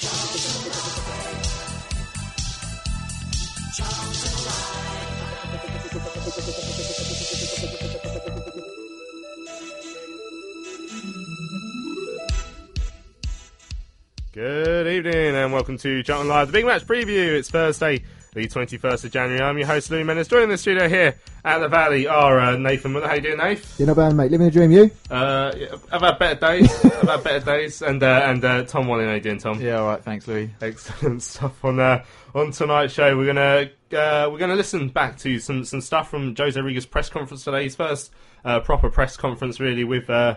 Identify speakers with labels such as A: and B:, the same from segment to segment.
A: Good evening and welcome to Charlton Live, the big match preview. It's Thursday, the 21st of January. I'm your host, Louis Menace. Joining the studio here at the Valley are uh, Nathan Muller. How are you doing, Nath?
B: You're not bad, mate. Living the dream, you?
A: Uh, yeah, I've had better days. I've had better days. And uh, and uh, Tom Walling, how you doing, Tom?
C: Yeah, all right. Thanks, Louis.
A: Excellent stuff on uh, on tonight's show. We're gonna uh, we're gonna listen back to some some stuff from Jose Rodriguez's press conference today. His first uh, proper press conference, really, with. Uh,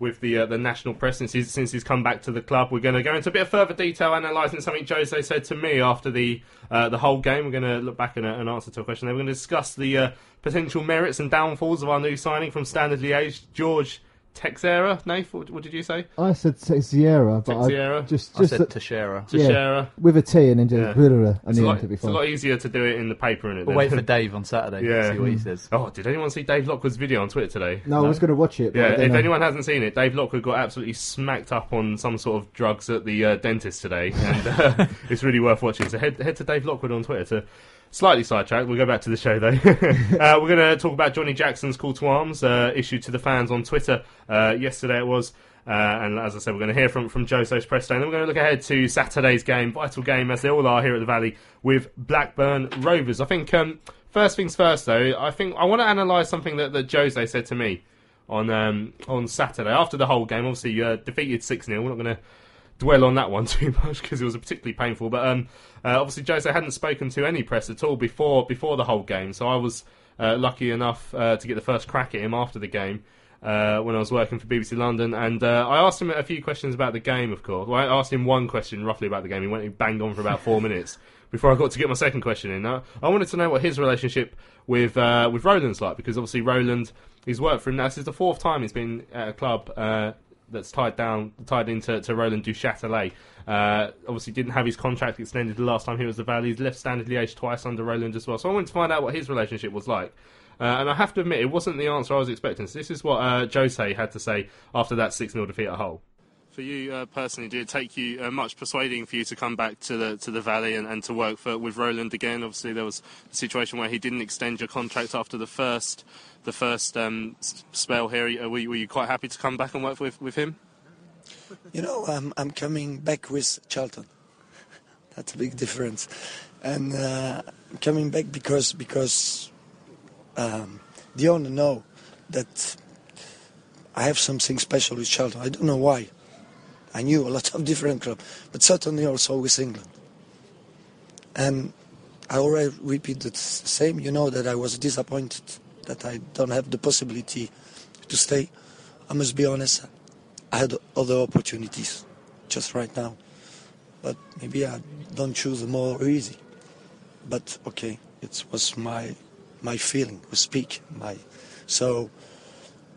A: with the uh, the national press since he's, since he's come back to the club. We're going to go into a bit of further detail analysing something Jose said to me after the uh, the Hull game. We're going to look back and, uh, and answer to a question. Then we're going to discuss the uh, potential merits and downfalls of our new signing from Standard Liège, George Texera. Nath, what, what did you say?
B: I said Texiera, but
A: Texiera.
B: I just
C: I
B: just
C: said
B: that-
C: Teixeira.
B: Yeah.
A: Teixeira.
B: with a T and then just
A: Yeah.
B: yeah. on
A: It's a,
B: the
A: lot,
B: end to be
A: it's a
B: fine.
A: lot easier to do it in the paper, isn't it?
C: We'll
A: than-
C: wait for Dave on Saturday
A: Yeah.
C: to see what he says.
A: Oh, did anyone see Dave Lockwood's video on Twitter today?
B: No, I was going to watch it. But
A: Yeah, if
B: I-
A: anyone hasn't seen it, Dave Lockwood got absolutely smacked up on some sort of drugs at the uh, dentist today, and uh, it's really worth watching. So head head to Dave Lockwood on Twitter to slightly sidetracked. We'll go back to the show though. uh, we're going to talk about Johnny Jackson's call to arms uh, issued to the fans on Twitter uh, yesterday. It was. Uh, and as I said, we're going to hear from, from press day. And then we're going to look ahead to Saturday's game, vital game as they all are here at the Valley with Blackburn Rovers. I think um, first things first, though. I think I want to analyse something that, that Jose said to me on um, on Saturday after the Hull game. Obviously, you uh, defeated six 0 We're not going to dwell on that one too much because it was particularly painful. But um, uh, obviously, Jose hadn't spoken to any press at all before before the Hull game, so I was uh, lucky enough uh, to get the first crack at him after the game. Uh, when I was working for BBC London, and uh, I asked him a few questions about the game. Of course, well, I asked him one question roughly about the game. He went he banged on for about four minutes before I got to get my second question in. I, I wanted to know what his relationship with uh, with Roland's like because obviously Roland, he's worked for him now. This is the fourth time he's been at a club uh, that's tied down, tied into to Roland Duchâtelet. Uh, obviously, didn't have his contract extended the last time he was the Valley. He's left Standard Liège twice under Roland as well. So I wanted to find out what his relationship was like. Uh, and I have to admit, it wasn't the answer I was expecting. So this is what uh, Jose had to say after that 6 0 defeat at Hull. For you uh, personally, did it take you uh, much persuading for you to come back to the to the Valley and, and to work for with Roland again? Obviously, there was a situation where he didn't extend your contract after the first the first um, spell here. Were you, were you quite happy to come back and work with, with him?
D: You know, I'm, I'm coming back with Charlton. That's a big difference. And uh, coming back because because um, the owner know that I have something special with Charlton. I don't know why. I knew a lot of different clubs, but certainly also with England. And I already repeat the same. You know that I was disappointed that I don't have the possibility to stay. I must be honest. I had other opportunities just right now, but maybe I don't choose the more easy. But okay, it was my my feeling was speak my so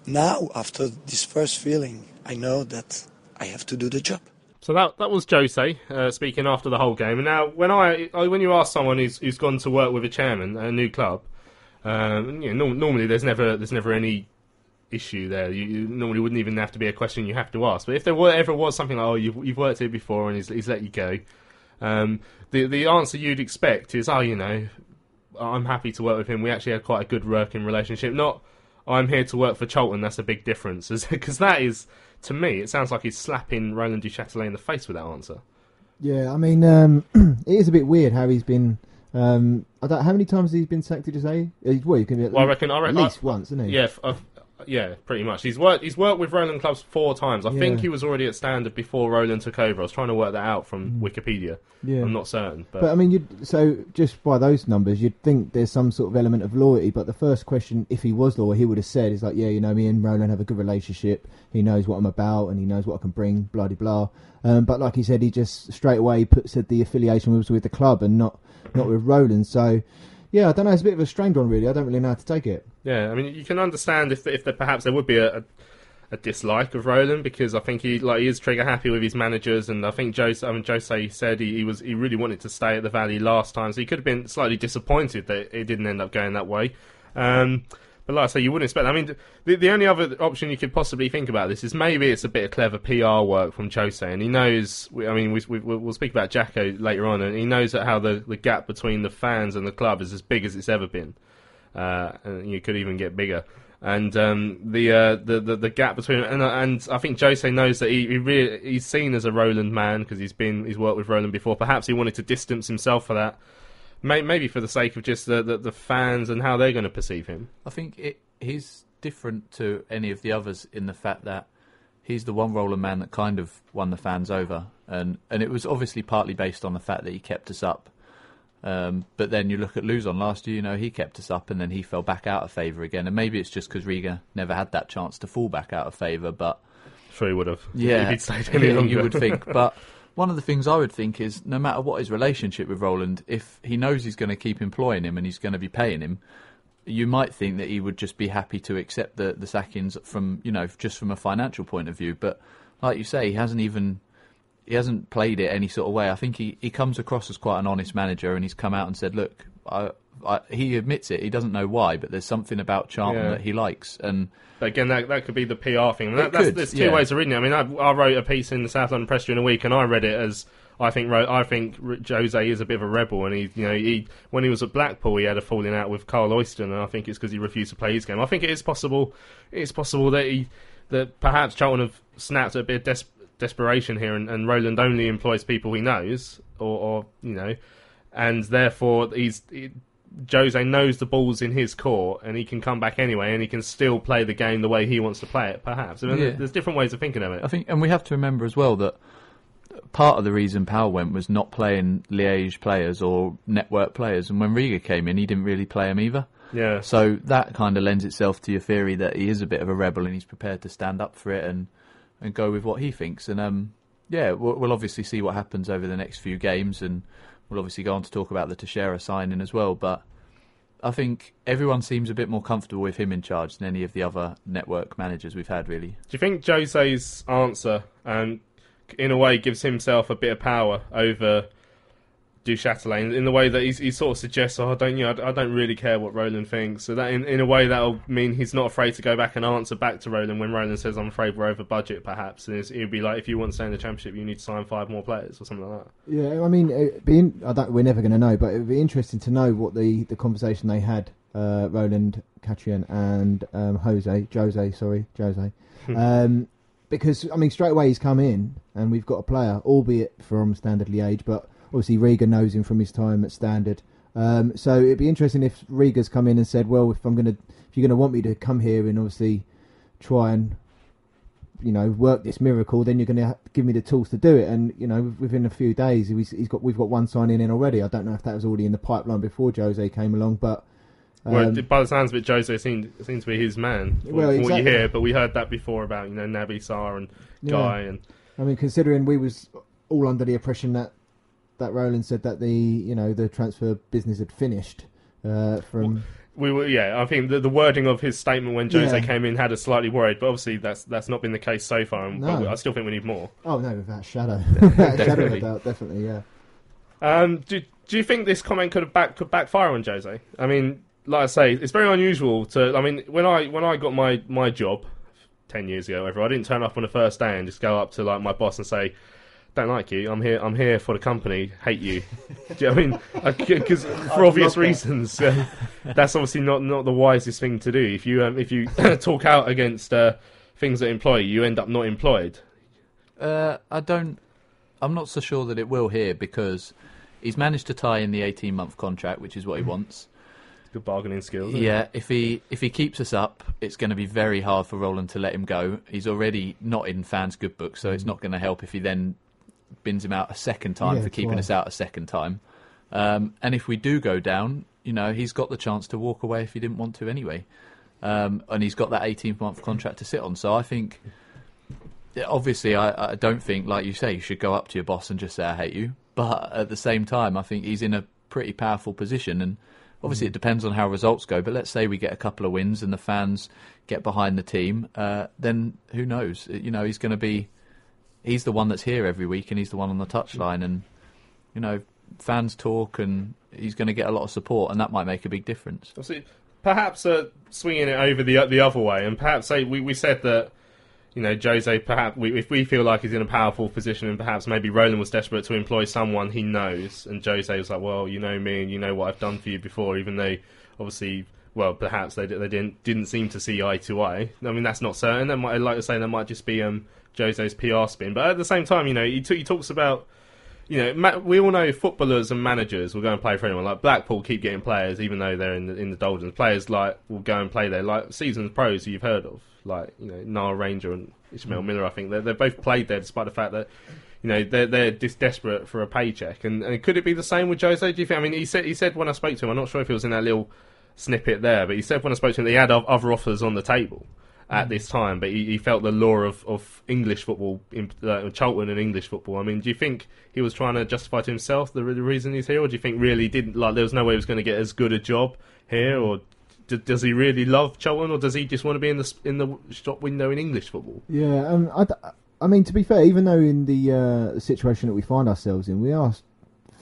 D: now after this first feeling I know that I have to do the job.
A: So that that was Jose uh, speaking after the Hull game. And now, when I, I when you ask someone who's who's gone to work with a chairman at a new club, um, you know, norm- normally there's never there's never any issue there. You, you normally wouldn't even have to be a question you have to ask. But if there were, ever was something like, oh, you've you've worked here before and he's, he's let you go, um, the the answer you'd expect is, oh, you know, I'm happy to work with him. We actually had quite a good working relationship. Not I'm here to work for Charlton. That's a big difference, because that is to me. It sounds like he's slapping Roland Duchâtelet in the face with that answer.
B: Yeah, I mean, um, it is a bit weird how he's been. Um, I don't, how many times has he been sacked? Did you say? Uh, Well, you can be at,
A: Well, I reckon- I
B: at least
A: I-
B: once, isn't he?
A: Yeah, I've, Yeah, pretty much. He's worked. He's worked with Roland clubs four times. I think he was already at Standard before Roland took over. I was trying to work that out from Wikipedia.
B: Yeah.
A: I'm not certain, but,
B: But I mean, you'd, so just by those numbers, you'd think there's some sort of element of loyalty. But the first question, if he was loyal, he would have said, "Is like, yeah, you know, me and Roland have a good relationship. He knows what I'm about, and he knows what I can bring." Blah de blah. Um, but like he said, he just straight away put said the affiliation was with the club and not not with Roland. So yeah, I don't know. It's a bit of a strange one, really. I don't really know how to take it.
A: yeah, I mean, you can understand if if there, perhaps there would be a, a, a dislike of Roland because I think he like he is trigger happy with his managers, and I think Jose, I mean, Jose said he, he was he really wanted to stay at the Valley last time, so he could have been slightly disappointed that it didn't end up going that way. Um, but like I say, you wouldn't expect. I mean, the, the only other option you could possibly think about this is maybe it's a bit of clever PR work from Jose, and he knows. I mean, we, we, we'll speak about Jacko later on, and he knows that how the, the gap between the fans and the club is as big as it's ever been, uh, and you could even get bigger. And um, the, uh, the the the gap between and and I think Jose knows that he, he he's seen as a Roland man because he's been he's worked with Roland before. Perhaps he wanted to distance himself for that, May, maybe for the sake of just the, the, the fans and how they're going to perceive him.
C: I think it, he's different to any of the others in the fact that he's the one Roland man that kind of won the fans over, and and it was obviously partly based on the fact that he kept us up. Um, but then you look at Luzon last year, you know, he kept us up and then he fell back out of favour again. And maybe it's just because Riga never had that chance to fall back out of favour. But
A: Sure, he would have.
C: yeah,
A: if he'd stayed any longer.
C: you would think. But one of the things I would think is, no matter what his relationship with Roland, if he knows he's going to keep employing him and he's going to be paying him, you might think that he would just be happy to accept the the sackings from you know just from a financial point of view. But like you say, he hasn't even he hasn't played it any sort of way. I think he, he comes across as quite an honest manager, and he's come out and said, "Look, I, I, he admits it. He doesn't know why, but there's something about Charlton
A: Yeah.
C: that he likes." And
A: But again, that that could be the PR thing. That,
C: could,
A: there's two
C: yeah.
A: ways of reading it. I mean, I, I wrote a piece in the South London Press during the week, and I read it as I think I think Jose is a bit of a rebel, and he you know he when he was at Blackpool, he had a falling out with Karl Oyston, and I think it's because he refused to play his game. I think it is possible. It's possible that he that perhaps Charlton have snapped at a bit of des- desperation here, and, and Roland only employs people he knows, or, or you know, and therefore he's. Jose knows the ball's in his court and he can come back anyway and he can still play the game the way he wants to play it, perhaps. I mean,
C: Yeah.
A: there's different ways of thinking of it.
C: I think, and we have to remember as well that part of the reason Powell went was not playing Liège players or network players, and when Riga came in, he didn't really play them either.
A: Yeah.
C: So that kind of lends itself to your theory that he is a bit of a rebel and he's prepared to stand up for it and and go with what he thinks. And um, yeah, we'll, we'll obviously see what happens over the next few games, and we'll obviously go on to talk about the Teixeira signing as well. But I think everyone seems a bit more comfortable with him in charge than any of the other network managers we've had, really.
A: Do you think Jose's answer, um, in a way, gives himself a bit of power over Duchâtelet in the way that he sort of suggests, "Oh, I don't, you know, I, I don't really care what Roland thinks." So that, in, in a way, that'll mean he's not afraid to go back and answer back to Roland when Roland says, "I'm afraid we're over budget," perhaps, and it's, it'd be like, "If you want to stay in the championship, you need to sign five more players or something like that."
B: Yeah, I mean, it'd be in, I don't, we're never going to know, but it'd be interesting to know what the, the conversation they had, uh, Roland, Katrien, and um, Jose, Jose, sorry, Jose, um, because I mean, straight away he's come in, and we've got a player, albeit from Standard Liège, but obviously Riga knows him from his time at Standard. Um, so it'd be interesting if Riga's come in and said, "Well, if I'm going to, if you're going to want me to come here and obviously try and you know work this miracle, then you're going to give me the tools to do it. And you know, within a few days, he's, he's got we've got one signing in already. I don't know if that was already in the pipeline before Jose came along, but
A: well,
B: um,
A: by the sounds of it, Jose seemed seems to be his man. From,
B: Well,
A: from what you hear, but we heard that before about you know Naby Sarr and
B: Yeah.
A: Guy and
B: I mean, considering we was all under the impression that that Roland said that the you know the transfer business had finished uh, from.
A: We were, yeah. I think the, the wording of his statement when Jose
B: Yeah.
A: came in had us slightly worried, but obviously that's that's not been the case so far. And,
B: No.
A: I still think we need more.
B: Oh no, without shadow, without shadow of a
C: Definitely.
B: doubt, definitely, yeah.
A: Um, do do you think this comment could have back could backfire on Jose? I mean, like I say, it's very unusual to. I mean, when I when I got my my job ten years ago, whatever, I didn't turn up on the first day and just go up to like my boss and say. Don't like you. I'm here. I'm here for the company. Hate you. Do you know what I mean? Because for obvious reasons, uh, that's obviously not, not the wisest thing to do. If you um, if you talk out against uh, things that employ you, you end up not employed.
C: Uh, I don't. I'm not so sure that it will here because he's managed to tie in the 18 month contract, which is what he wants.
A: Good bargaining skills.
C: Yeah, if he if he keeps us up, it's going to be very hard for Roland to let him go. He's already not in fans' good books, so it's not going to help if he then bins him out a second time
B: Yeah,
C: for keeping
B: twice.
C: us out a second time. Um, and if we do go down, you know, he's got the chance to walk away if he didn't want to anyway. Um, and he's got that 18 month contract to sit on. So I think, obviously, I, I don't think, like you say, you should go up to your boss and just say, I hate you. But at the same time, I think he's in a pretty powerful position. And obviously, it depends on how results go. But let's say we get a couple of wins and the fans get behind the team, uh, then who knows? You know, he's going to be. He's the one that's here every week, and he's the one on the touchline, and you know, fans talk, and he's going to get a lot of support, and that might make a big difference.
A: Perhaps uh, swinging it over the the other way, and perhaps say we, we said that you know Jose. Perhaps we, if we feel like he's in a powerful position, and perhaps maybe Roland was desperate to employ someone he knows, and Jose was like, well, you know me, and you know what I've done for you before, even though obviously. Well, perhaps they they didn't didn't seem to see eye to eye. I mean, that's not certain. That might, like I say, that might just be um, Jose's PR spin. But at the same time, you know, he, t- he talks about you know, ma- we all know footballers and managers will go and play for anyone. Like Blackpool keep getting players, even though they're in the, in the doldrums. Players like will go and play there, like seasons pros who you've heard of, like you know Nile Ranger and Ishmael mm. Miller. I think they they both played there, despite the fact that you know they're they're just desperate for a paycheck. And, and could it be the same with Jose? Do you think? I mean, he said he said when I spoke to him, I'm not sure if it was in that little snippet there, but he said when I spoke to him, that he had other offers on the table at this time, but he, he felt the law of, of English football, in, uh, Charlton and English football. I mean, do you think he was trying to justify to himself the, the reason he's here, or do you think really didn't like there was no way he was going to get as good a job here, or d- does he really love Charlton, or does he just want to be in the in the shop window in English football?
B: Yeah, um, I, d- I mean, to be fair, even though in the uh, situation that we find ourselves in, we are,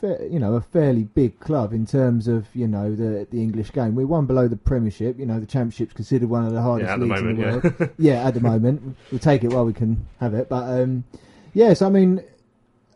B: you know, a fairly big club in terms of you know the the English game. We're one below the Premiership. You know, the Championship's considered one of the hardest
A: Yeah,
B: leagues in the world. yeah, at the moment, we'll take it while we can have it. But um, yes, I mean.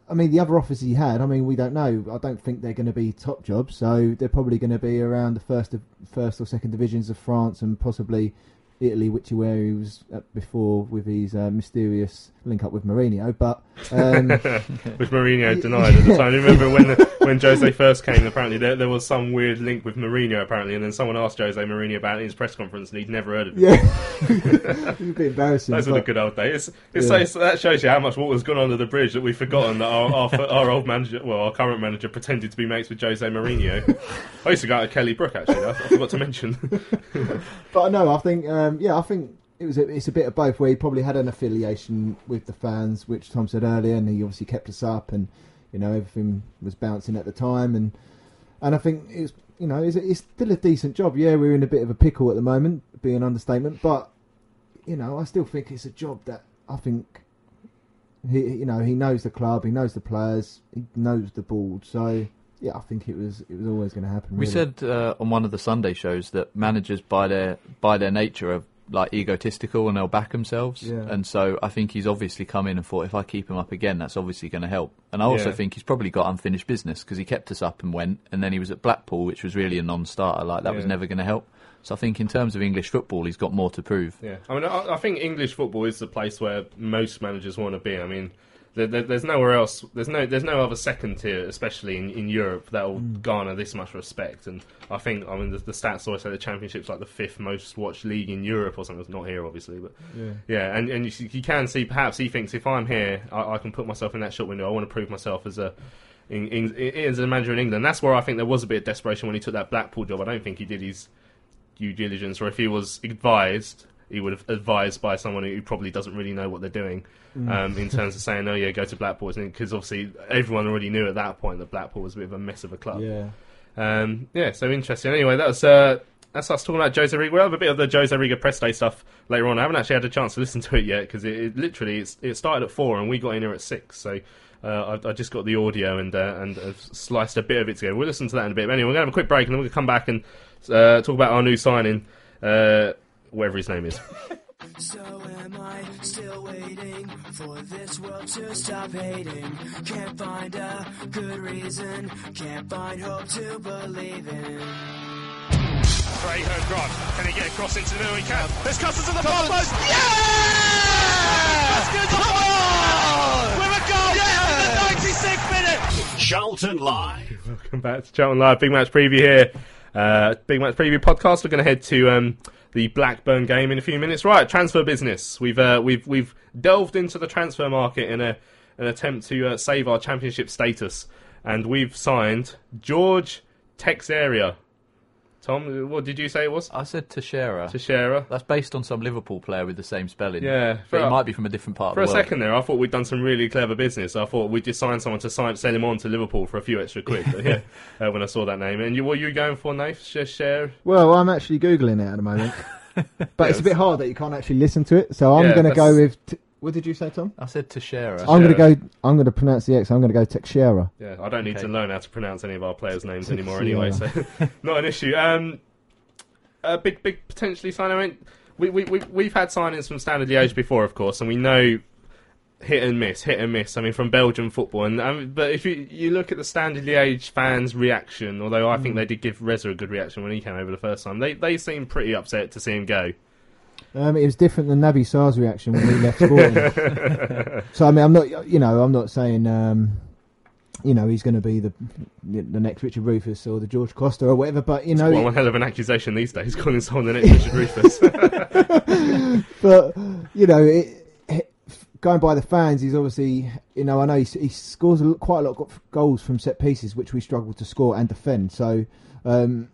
B: I mean, the other offers he had. I mean, we don't know. I don't think they're going to be top jobs. So they're probably going to be around the first, of, first or second divisions of France and possibly Italy, which is where he was at before with his uh, mysterious link up with Mourinho. But um,
A: Which Mourinho denied at the time. You remember when the, when Jose first came? Apparently, there, there was some weird link with Mourinho. Apparently, and then someone asked Jose Mourinho about it in his press conference, and he'd never heard of it.
B: yeah, it's a bit embarrassing.
A: Those were the good old days. It's, it's,
B: Yeah.
A: it's- that shows you how much water's gone under the bridge that we've forgotten that our, our, our old manager, well, our current manager, pretended to be mates with Jose Mourinho. I used to go out to Kelly Brook actually. I, I forgot to mention.
B: But no, I think um, Um, yeah, I think it was a, it's a bit of both. Where he probably had an affiliation with the fans, which Tom said earlier, and he obviously kept us up, and you know everything was bouncing at the time, and and I think it's you know it's, it's still a decent job. Yeah, we're in a bit of a pickle at the moment, being an understatement, but you know I still think it's a job that I think he you know he knows the club, he knows the players, he knows the board, so. Yeah, I think it was it was always going to happen.
C: We said uh, on one of the Sunday shows that managers, by their by their nature, are like egotistical and they'll back themselves.
B: Yeah.
C: And so I think he's obviously come in and thought, if I keep him up again, that's obviously going to help. And I also
A: Yeah.
C: think he's probably got unfinished business because he kept us up and went, and then he was at Blackpool, which was really a non-starter. Like that was never going to help. So I think in terms of English football, he's got more to prove.
A: Yeah, I mean, I, I think English football is the place where most managers want to be. I mean, there, there, there's nowhere else. There's no, there's no other second tier, especially in, in Europe, that will mm. garner this much respect. And I think, I mean, the, the stats always say the Championship's like the fifth most watched league in Europe or something. It's not here, obviously, but
B: Yeah.
A: yeah. And and you, you can see, perhaps he thinks if I'm here, I, I can put myself in that shop window. I want to prove myself as a. In, in, as a manager in England, that's where I think there was a bit of desperation when he took that Blackpool job. I don't think he did his due diligence, or if he was advised, he would have advised by someone who probably doesn't really know what they're doing um, in terms of saying, "Oh yeah, go to Blackpool," because obviously everyone already knew at that point that Blackpool was a bit of a mess of a club.
B: Yeah.
A: Um, yeah, so interesting. Anyway, that was uh, that's us talking about Jose Riga. We'll have a bit of the Jose Riga press day stuff later on. I haven't actually had a chance to listen to it yet because it, it literally it's, it started at four and we got in here at six. So. Uh, I, I just got the audio and uh, and uh, sliced a bit of it together. We'll listen to that in a bit. But anyway, we're going to have a quick break and then we'll come back and uh, talk about our new signing, uh, whatever his name is.
E: So am I still waiting for this world to stop hating? Can't find a good reason, can't find hope to believe in.
F: Trejo Grant. Can he get across into the middle? He can. There's Cousins in the far post. Yeah! Come on! With a goal in the 96th minute.
G: Charlton Live.
A: Welcome back to Charlton Live, big match preview here. Uh, big match preview podcast. We're going to head to um, the Blackburn game in a few minutes. Right, transfer business. We've uh, we've we've delved into the transfer market in a an attempt to uh, save our championship status, and we've signed George Texeria. Tom, what did you say it was?
C: I said Teixeira.
A: Teixeira.
C: That's based on some Liverpool player with the same spelling.
A: Yeah,
C: but
A: for-
C: he might be from a different part
A: For a
C: of the world.
A: second there, I thought we'd done some really clever business. I thought we'd just sign someone to sign, sell him on to Liverpool for a few extra quid. Yeah, uh, when I saw that name, and you, what are you going for, Nath? Sh- Share?
B: Well, I'm actually googling it at the moment, but it's a bit hard that you can't actually listen to it. So I'm
A: Yeah,
B: going to go with. T- what did you say, Tom?
C: I said Teixeira.
B: I'm going to go. I'm going to pronounce the X. I'm going to go Texera.
A: Yeah, I don't need
C: Okay.
A: to learn how to pronounce any of our players' names
B: Six
A: anymore anyway, so not an issue. Um, a big, big potentially sign. I mean, we, we, we, we've had signings from Standard Liège before, of course, and we know hit and miss, hit and miss. I mean, from Belgian football, and um, but if you you look at the Standard Liège fans' reaction, although I think they did give Reza a good reaction when he came over the first time, they they seemed pretty upset to see him go.
B: Um, it was different than Naby Sarr's reaction when he left Sporting. so I mean, I'm not. You know, I'm not saying. Um, you know, he's going to be the the next Richard Rufus or the George Costa or whatever. But you know,
A: Well, one hell of an accusation these days, calling someone the next Richard Rufus.
B: but you know, it, it- going by the fans, he's obviously you know I know he, he scores a, quite a lot of goals from set pieces, which we struggle to score and defend. So um,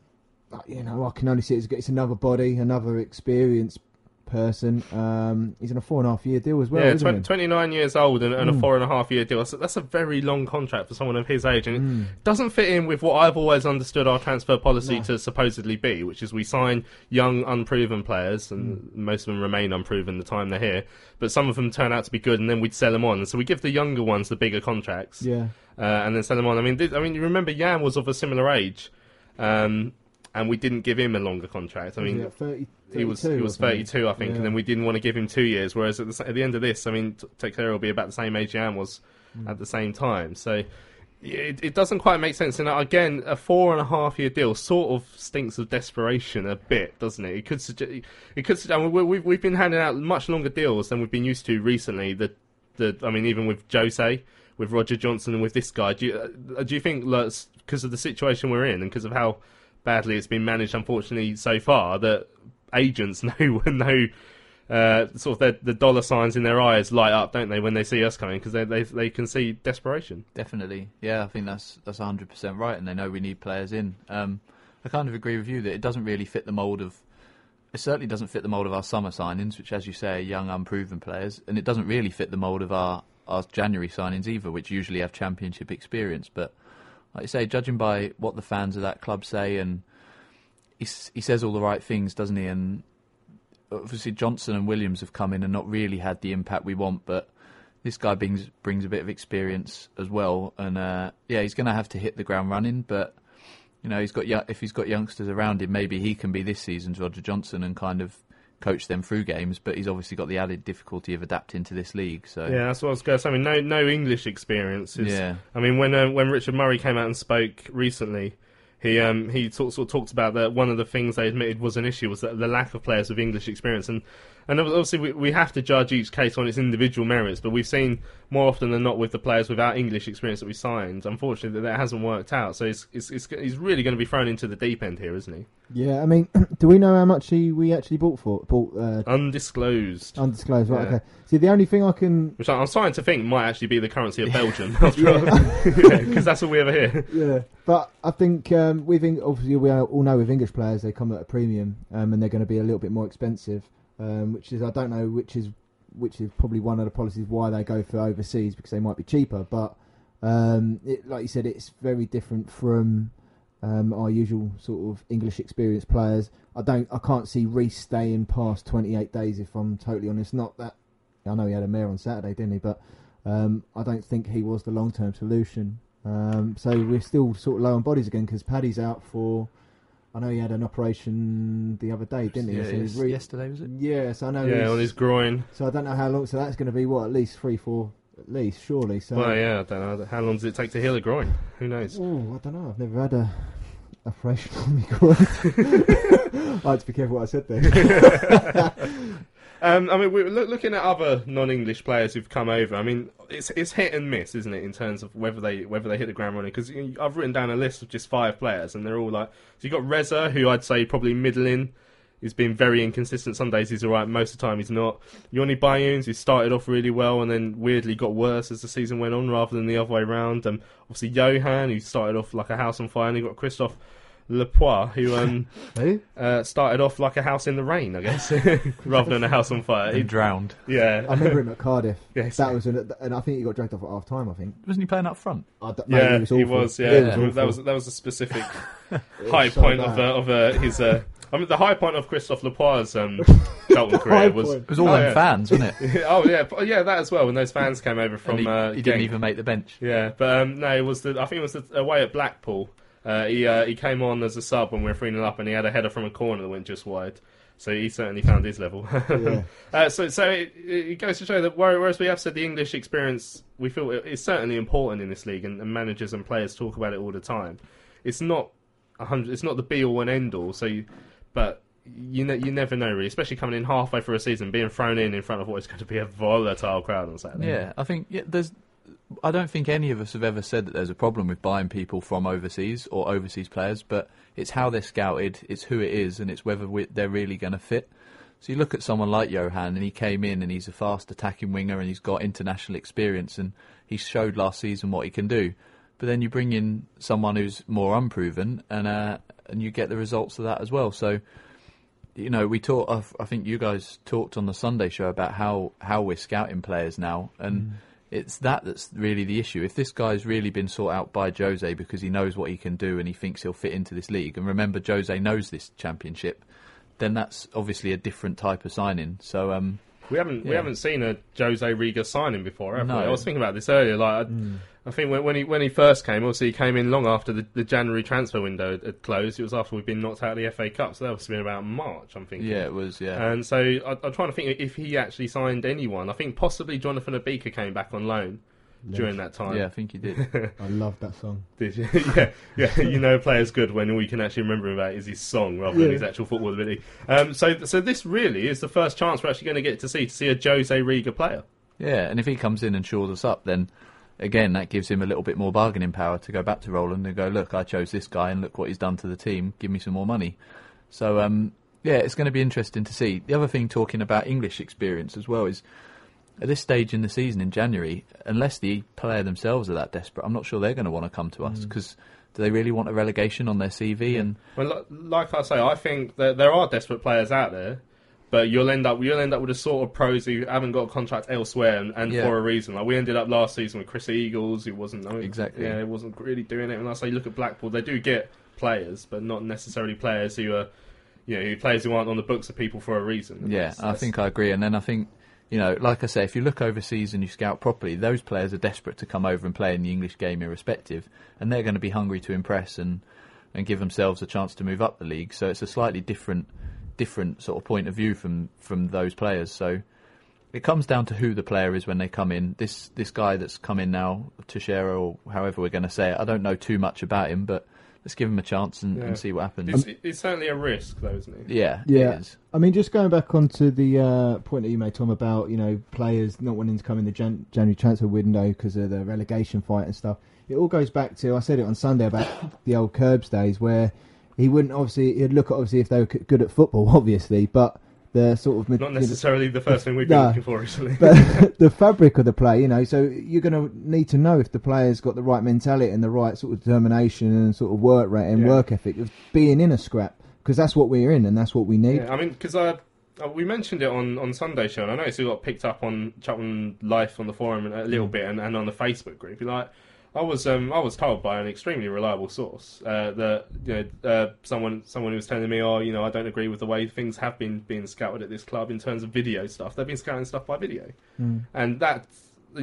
B: you know, I can only see it as it's another body, another experienced person. Um, he's in a four and a half year deal as well.
A: yeah,
B: isn't
A: 20,
B: he?
A: 29 years old and, and a
B: Mm.
A: four and a half year deal. That's, that's a very long contract for someone of his age, and
B: Mm.
A: it doesn't fit in with what I've always understood our transfer policy
B: No.
A: to supposedly be, which is we sign young, unproven players, and
B: Mm.
A: most of them remain unproven the time they're here. But some of them turn out to be good, and then we'd sell them on. And so we give the younger ones the bigger contracts,
B: Yeah.
A: uh, and then sell them on. I mean, th- I mean, you remember Yann was of a similar age, um, and we didn't give him a longer contract. I mean,
B: he at 30,
A: he was
B: 32
A: he was
B: something?
A: 32, I think,
B: Yeah.
A: and then we didn't want to give him two years. Whereas at the, at the end of this, I mean, T- Texera will be about the same age Yann was
B: Mm.
A: at the same time. So it, it doesn't quite make sense. And uh, again, a four and a half year deal sort of stinks of desperation a bit, doesn't it? It could suggest it could. I mean, we, we've we've been handing out much longer deals than we've been used to recently. The the I mean, even with Jose. With Roger Johnson and with this guy, do you, uh, do you think because of the situation we're in and because of how badly it's been managed, unfortunately, so far, that agents know know uh, sort of their, the dollar signs in their eyes light up, don't they, when they see us coming because they, they they can see desperation.
C: Definitely, yeah. I think that's that's hundred percent right, and they know we need players in. Um, I kind of agree with you that it doesn't really fit the mold of. It certainly doesn't fit the mold of our summer signings, which, as you say, are young, unproven players, and it doesn't really fit the mold of our our January signings either, which usually have championship experience. But like you say, judging by what the fans of that club say, and he he says all the right things, doesn't he? And obviously Johnson and Williams have come in and not really had the impact we want, but this guy brings brings a bit of experience as well, and uh, yeah, he's going to have to hit the ground running. But you know, he's got if he's got youngsters around him, maybe he can be this season's Roger Johnson and kind of coach them through games. But he's obviously got the added difficulty of adapting to this league. So
A: Yeah, that's what I was going to say. I mean, no no English experience. Is,
C: Yeah.
A: I mean, when uh, when Richard Murray came out and spoke recently, he um he sort sort of talked about that one of the things they admitted was an issue was the lack of players with English experience and. And obviously, we, we have to judge each case on its individual merits, but we've seen more often than not with the players without English experience that we signed. Unfortunately, that, that hasn't worked out. So it's, it's, it's, he's really going to be thrown into the deep end here, isn't he?
B: Yeah, I mean, do we know how much he we actually bought for? Bought uh,
A: Undisclosed.
B: undisclosed, right?
A: Yeah.
B: Okay. See, the only thing I can
A: Which I'm starting to think might actually be the currency of Belgium, after. Because that's all we ever hear.
B: yeah, but I think um, with obviously we all know with English players they come at a premium um, and they're going to be a little bit more expensive, um, which is I don't know which is which is probably one of the policies why they go for overseas because they might be cheaper. But um, it, like you said, it's very different from um, our usual sort of English experienced players. I don't, I can't see Reece staying past 28 days if I'm totally honest. Not that I know he had a mare on Saturday, didn't he? But um, I don't think he was the long term solution. Um, so we're still sort of low on bodies again because Paddy's out for. I know he had an operation the other day, didn't he?
C: Yeah,
B: So he's
C: yes-
B: re-
C: yesterday was it?
B: Yes, I know.
A: Yeah,
B: he's-
A: on his groin.
B: So I don't know how long. So that's going to be what at least three, four, at least surely. So
A: Well, yeah, I don't know. How long does it take to heal a groin? Who knows?
B: Oh, I don't know. I've never had a operation on my groin. I had to be careful what I said there.
A: Um, I mean, we're look, looking at other non-English players who've come over. I mean, it's it's hit and miss, isn't it, in terms of whether they whether they hit the ground running? Because you know, I've written down a list of just five players, and they're all like. So you have got Reza, who I'd say probably middling. He's been very inconsistent. Some days he's alright, most of the time he's not. Yoni Buyens, who started off really well and then weirdly got worse as the season went on, rather than the other way around. Um, obviously Johan, who started off like a house on fire, and he got Christophe Lepoint, who um,
B: Who?
A: uh, started off like a house in the rain, I guess, rather than a house on fire.
C: He
A: He-
C: drowned.
A: yeah,
B: I remember him at Cardiff.
A: Yes.
B: That was, an, and I think he got dragged off at half time. I think.
C: Wasn't he playing up front?
B: I d- mate,
A: yeah,
B: it was
A: he was. Yeah,
B: It was
A: that was that was a specific high
B: so
A: point of uh, of uh, his. Uh, I mean, the high point of Christophe Lepoint's um, Charlton career was.
B: point.
C: It was all
A: oh,
C: them
A: yeah.
C: fans, wasn't it?
A: oh yeah, yeah, that as well. When those fans came over from,
C: and he,
A: uh,
C: he didn't even make the bench.
A: Yeah, but um, no, it was the. I think it was the away at Blackpool. Uh, he uh, he came on as a sub when we were three 0 up, and he had a header from a corner that went just wide. So he certainly found his level.
B: Yeah.
A: uh, so so it, it goes to show that whereas we have said the English experience, we feel it- it's certainly important in this league, and, and managers and players talk about it all the time. It's not a hundred. It's not the be all and end all. So, you, but you ne- you never know really, especially coming in halfway through a season, being thrown in in front of what is going to be a volatile crowd on Saturday.
C: Yeah, I think yeah, there's. I don't think any of us have ever said that there's a problem with buying people from overseas or overseas players, but it's how they're scouted, it's who it is, and it's whether they're really going to fit. So you look at someone like Johan, and he came in and he's a fast attacking winger, and he's got international experience, and he showed last season what he can do. But then you bring in someone who's more unproven, and uh, and you get the results of that as well. So you know, we talked. I- think you guys talked on the Sunday show about how how we're scouting players now, and it's that that's really the issue. If this guy's really been sought out by Jose because he knows what he can do and he thinks he'll fit into this league, and remember Jose knows this championship, then that's obviously a different type of signing. So, um,
A: We haven't we haven't seen a Jose Riga signing before, have
C: No.
A: we? I was thinking about this earlier. Like, I, I think when, when he when he first came, obviously he came in long after the, the January transfer window had- had closed. It was after we'd been knocked out of the FA Cup, so that must have been about March, I'm thinking.
C: yeah, it was yeah.
A: And so I, I'm trying to think if he actually signed anyone. I think possibly Jonathan Obika came back on loan during that time.
C: yeah, I think he did.
B: I love that song.
A: Did you? yeah, yeah. You know, a player's good when all you can actually remember about is his song rather than his actual football ability. Um, so, so this really is the first chance we're actually going to get to see to see a Jose Riga player.
C: Yeah, and if he comes in and shores us up, then again that gives him a little bit more bargaining power to go back to Roland and go, look, I chose this guy, and look what he's done to the team. Give me some more money. So um, yeah, it's going to be interesting to see. The other thing, talking about English experience as well, is at this stage in the season in January, unless the player themselves are that desperate, I'm not sure they're going to want to come to us because do they really want a relegation on their CV? And
A: Well, like I say, I think that there are desperate players out there, but you'll end up you'll end up with a sort of pros who haven't got a contract elsewhere and, and
C: Yeah.
A: for a reason. Like we ended up last season with Chris Eagles, who wasn't I
C: Exactly.
A: yeah, it wasn't really doing it. And I say, look at Blackpool, they do get players, but not necessarily players who are. You know, who players who aren't on the books of people for a reason. And
C: Yeah,
A: that's-
C: I
A: that's-
C: think I agree. And then I think, you know, like I say, if you look overseas and you scout properly, those players are desperate to come over and play in the English game irrespective, and they're going to be hungry to impress and and give themselves a chance to move up the league. So it's a slightly different different sort of point of view from from those players. So it comes down to who the player is when they come in. This this guy that's come in now, Teixeira or however we're going to say it, I don't know too much about him, but let's give him a chance and,
A: Yeah.
C: and see what happens.
A: It's, it's certainly a risk, though, isn't it?
C: yeah,
B: Yeah.
C: it is.
B: I mean, just going back onto the uh, point that you made, Tom, about you know players not wanting to come in the Jan- January transfer window because of the relegation fight and stuff. It all goes back to I said it on Sunday about the old Curbs days where he wouldn't obviously he'd look at obviously if they were good at football, obviously, but the sort of
A: Not necessarily the first thing we've been
B: No.
A: looking for recently.
B: but the fabric of the play, you know. So you're going to need to know if the player's got the right mentality and the right sort of determination and sort of work rate and
A: Yeah.
B: work ethic of being in a scrap because that's what we're in and that's what we need.
A: Yeah, I mean, because uh, uh, we mentioned it on, on Sunday show, and I noticed it got picked up on Charlton Life on the forum a
B: Mm.
A: little bit, and, and on the Facebook group. you Like, I was um, I was told by an extremely reliable source uh, that you know uh, someone someone who was telling me, oh, you know, I don't agree with the way things have been being scouted at this club in terms of video stuff. They've been scouting stuff by video, and that.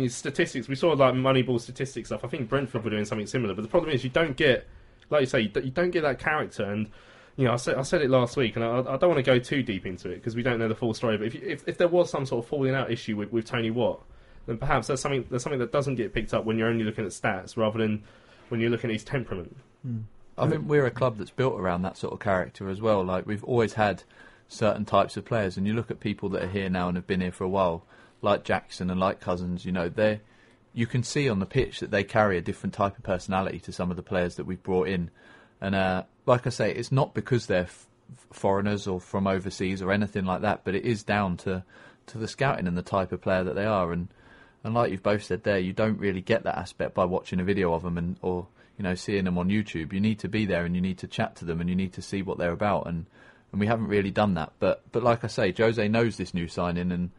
A: Statistics we saw like Moneyball statistics stuff. I think Brentford were doing something similar, but the problem is you don't get, like you say, you don't- you don't get that character and you know, I said I said it last week, and I, I don't want to go too deep into it because we don't know the full story. But if, you- if if there was some sort of falling out issue with, with Tony Watt, then perhaps that's something that's something that doesn't get picked up when you're only looking at stats rather than when you're looking at his temperament.
C: I think we're a club that's built around that sort of character as well. Like we've always had certain types of players. And you look at people that are here now and have been here for a while, like Jackson and like Cousins. You know, they you can see on the pitch that they carry a different type of personality to some of the players that we've brought in. And uh, like I say, it's not because they're f- foreigners or from overseas or anything like that, but it is down to to the scouting and the type of player that they are. And and like you've both said there, you don't really get that aspect by watching a video of them and or you know seeing them on YouTube. You need to be there and you need to chat to them and you need to see what they're about. And and we haven't really done that. But but like I say, Jose knows this new signing and.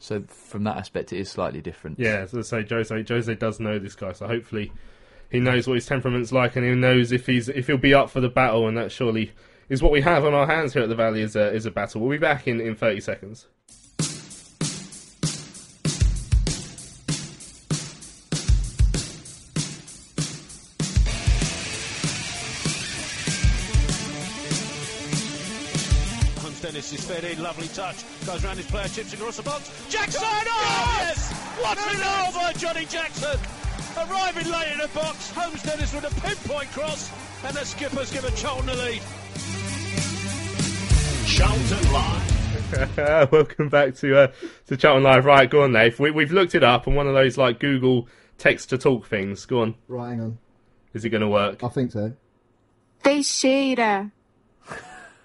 C: So from that aspect, it is slightly different.
A: Yeah, I say, Jose Jose does know this guy, so hopefully he knows what his temperament's like, and he knows if he's if he'll be up for the battle, and that surely is what we have on our hands here at the Valley is a is a battle. We'll be back in in thirty seconds.
F: Holmes Dennis is fed in, lovely touch. Goes around his player, chips across the box. Jackson! Oh, yes! What a goal by Johnny Jackson! Arriving late in the box, Holmes Dennis with a pinpoint cross, and the skippers give a Charlton the lead.
G: Charlton Live.
A: Welcome back to uh, to Charlton Live. Right, go on, Leif. We, we've looked it up on one of those like Google text to talk things. Go on.
B: Right, hang on.
A: Is it going to work?
B: I think so.
H: They Teixeira.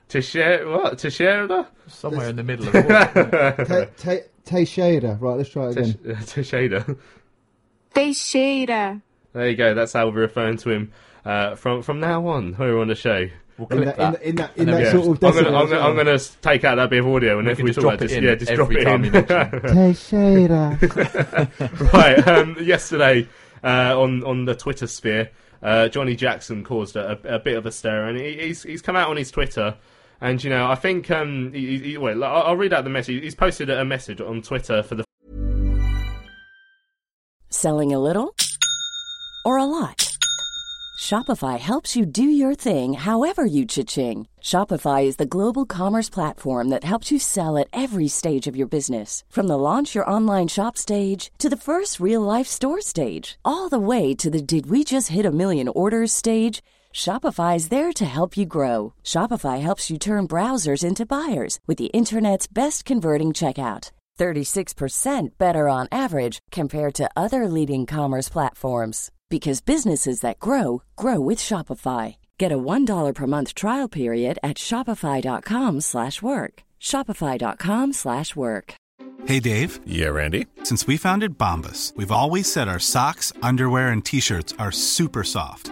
A: To share what? To share the
C: Somewhere in the middle of what?
B: Te- Te- Teixeira. Right, let's try it again.
A: to shader.
H: Teixeira.
A: There you go. That's how we're referring to him uh, from from now on. Who are on the show.
C: We'll
B: In
C: clip
B: that,
C: that.
B: in, in that, in that sort of
A: I'm gonna, I'm, gonna. I'm gonna take out that bit of audio, and
C: We
A: if we talk about
C: drop it
A: just, yeah, just drop it in.
C: you
B: Teixeira.
A: right. Um, yesterday, uh, on on the Twitter sphere, uh, Johnny Jackson caused a, a, a bit of a stir, and he, he's he's come out on his Twitter, and you know I think um, he, he, well, I'll, read out the message. He's posted a message on Twitter for the
I: Selling a little or a lot? Shopify helps you do your thing however you cha-ching. Shopify is the global commerce platform that helps you sell at every stage of your business. From the launch your online shop stage to the first real life store stage, all the way to the did we just hit a million orders stage. Shopify is there to help you grow. Shopify helps you turn browsers into buyers with the internet's best converting checkout. 36% better on average compared to other leading commerce platforms because businesses that grow grow with Shopify. Get a $1 per month trial period at shopify.com/work. shopify.com/work.
J: Hey Dave,
G: Yeah, Randy.
J: since we founded Bombas, we've always said our socks, underwear and t-shirts are super soft.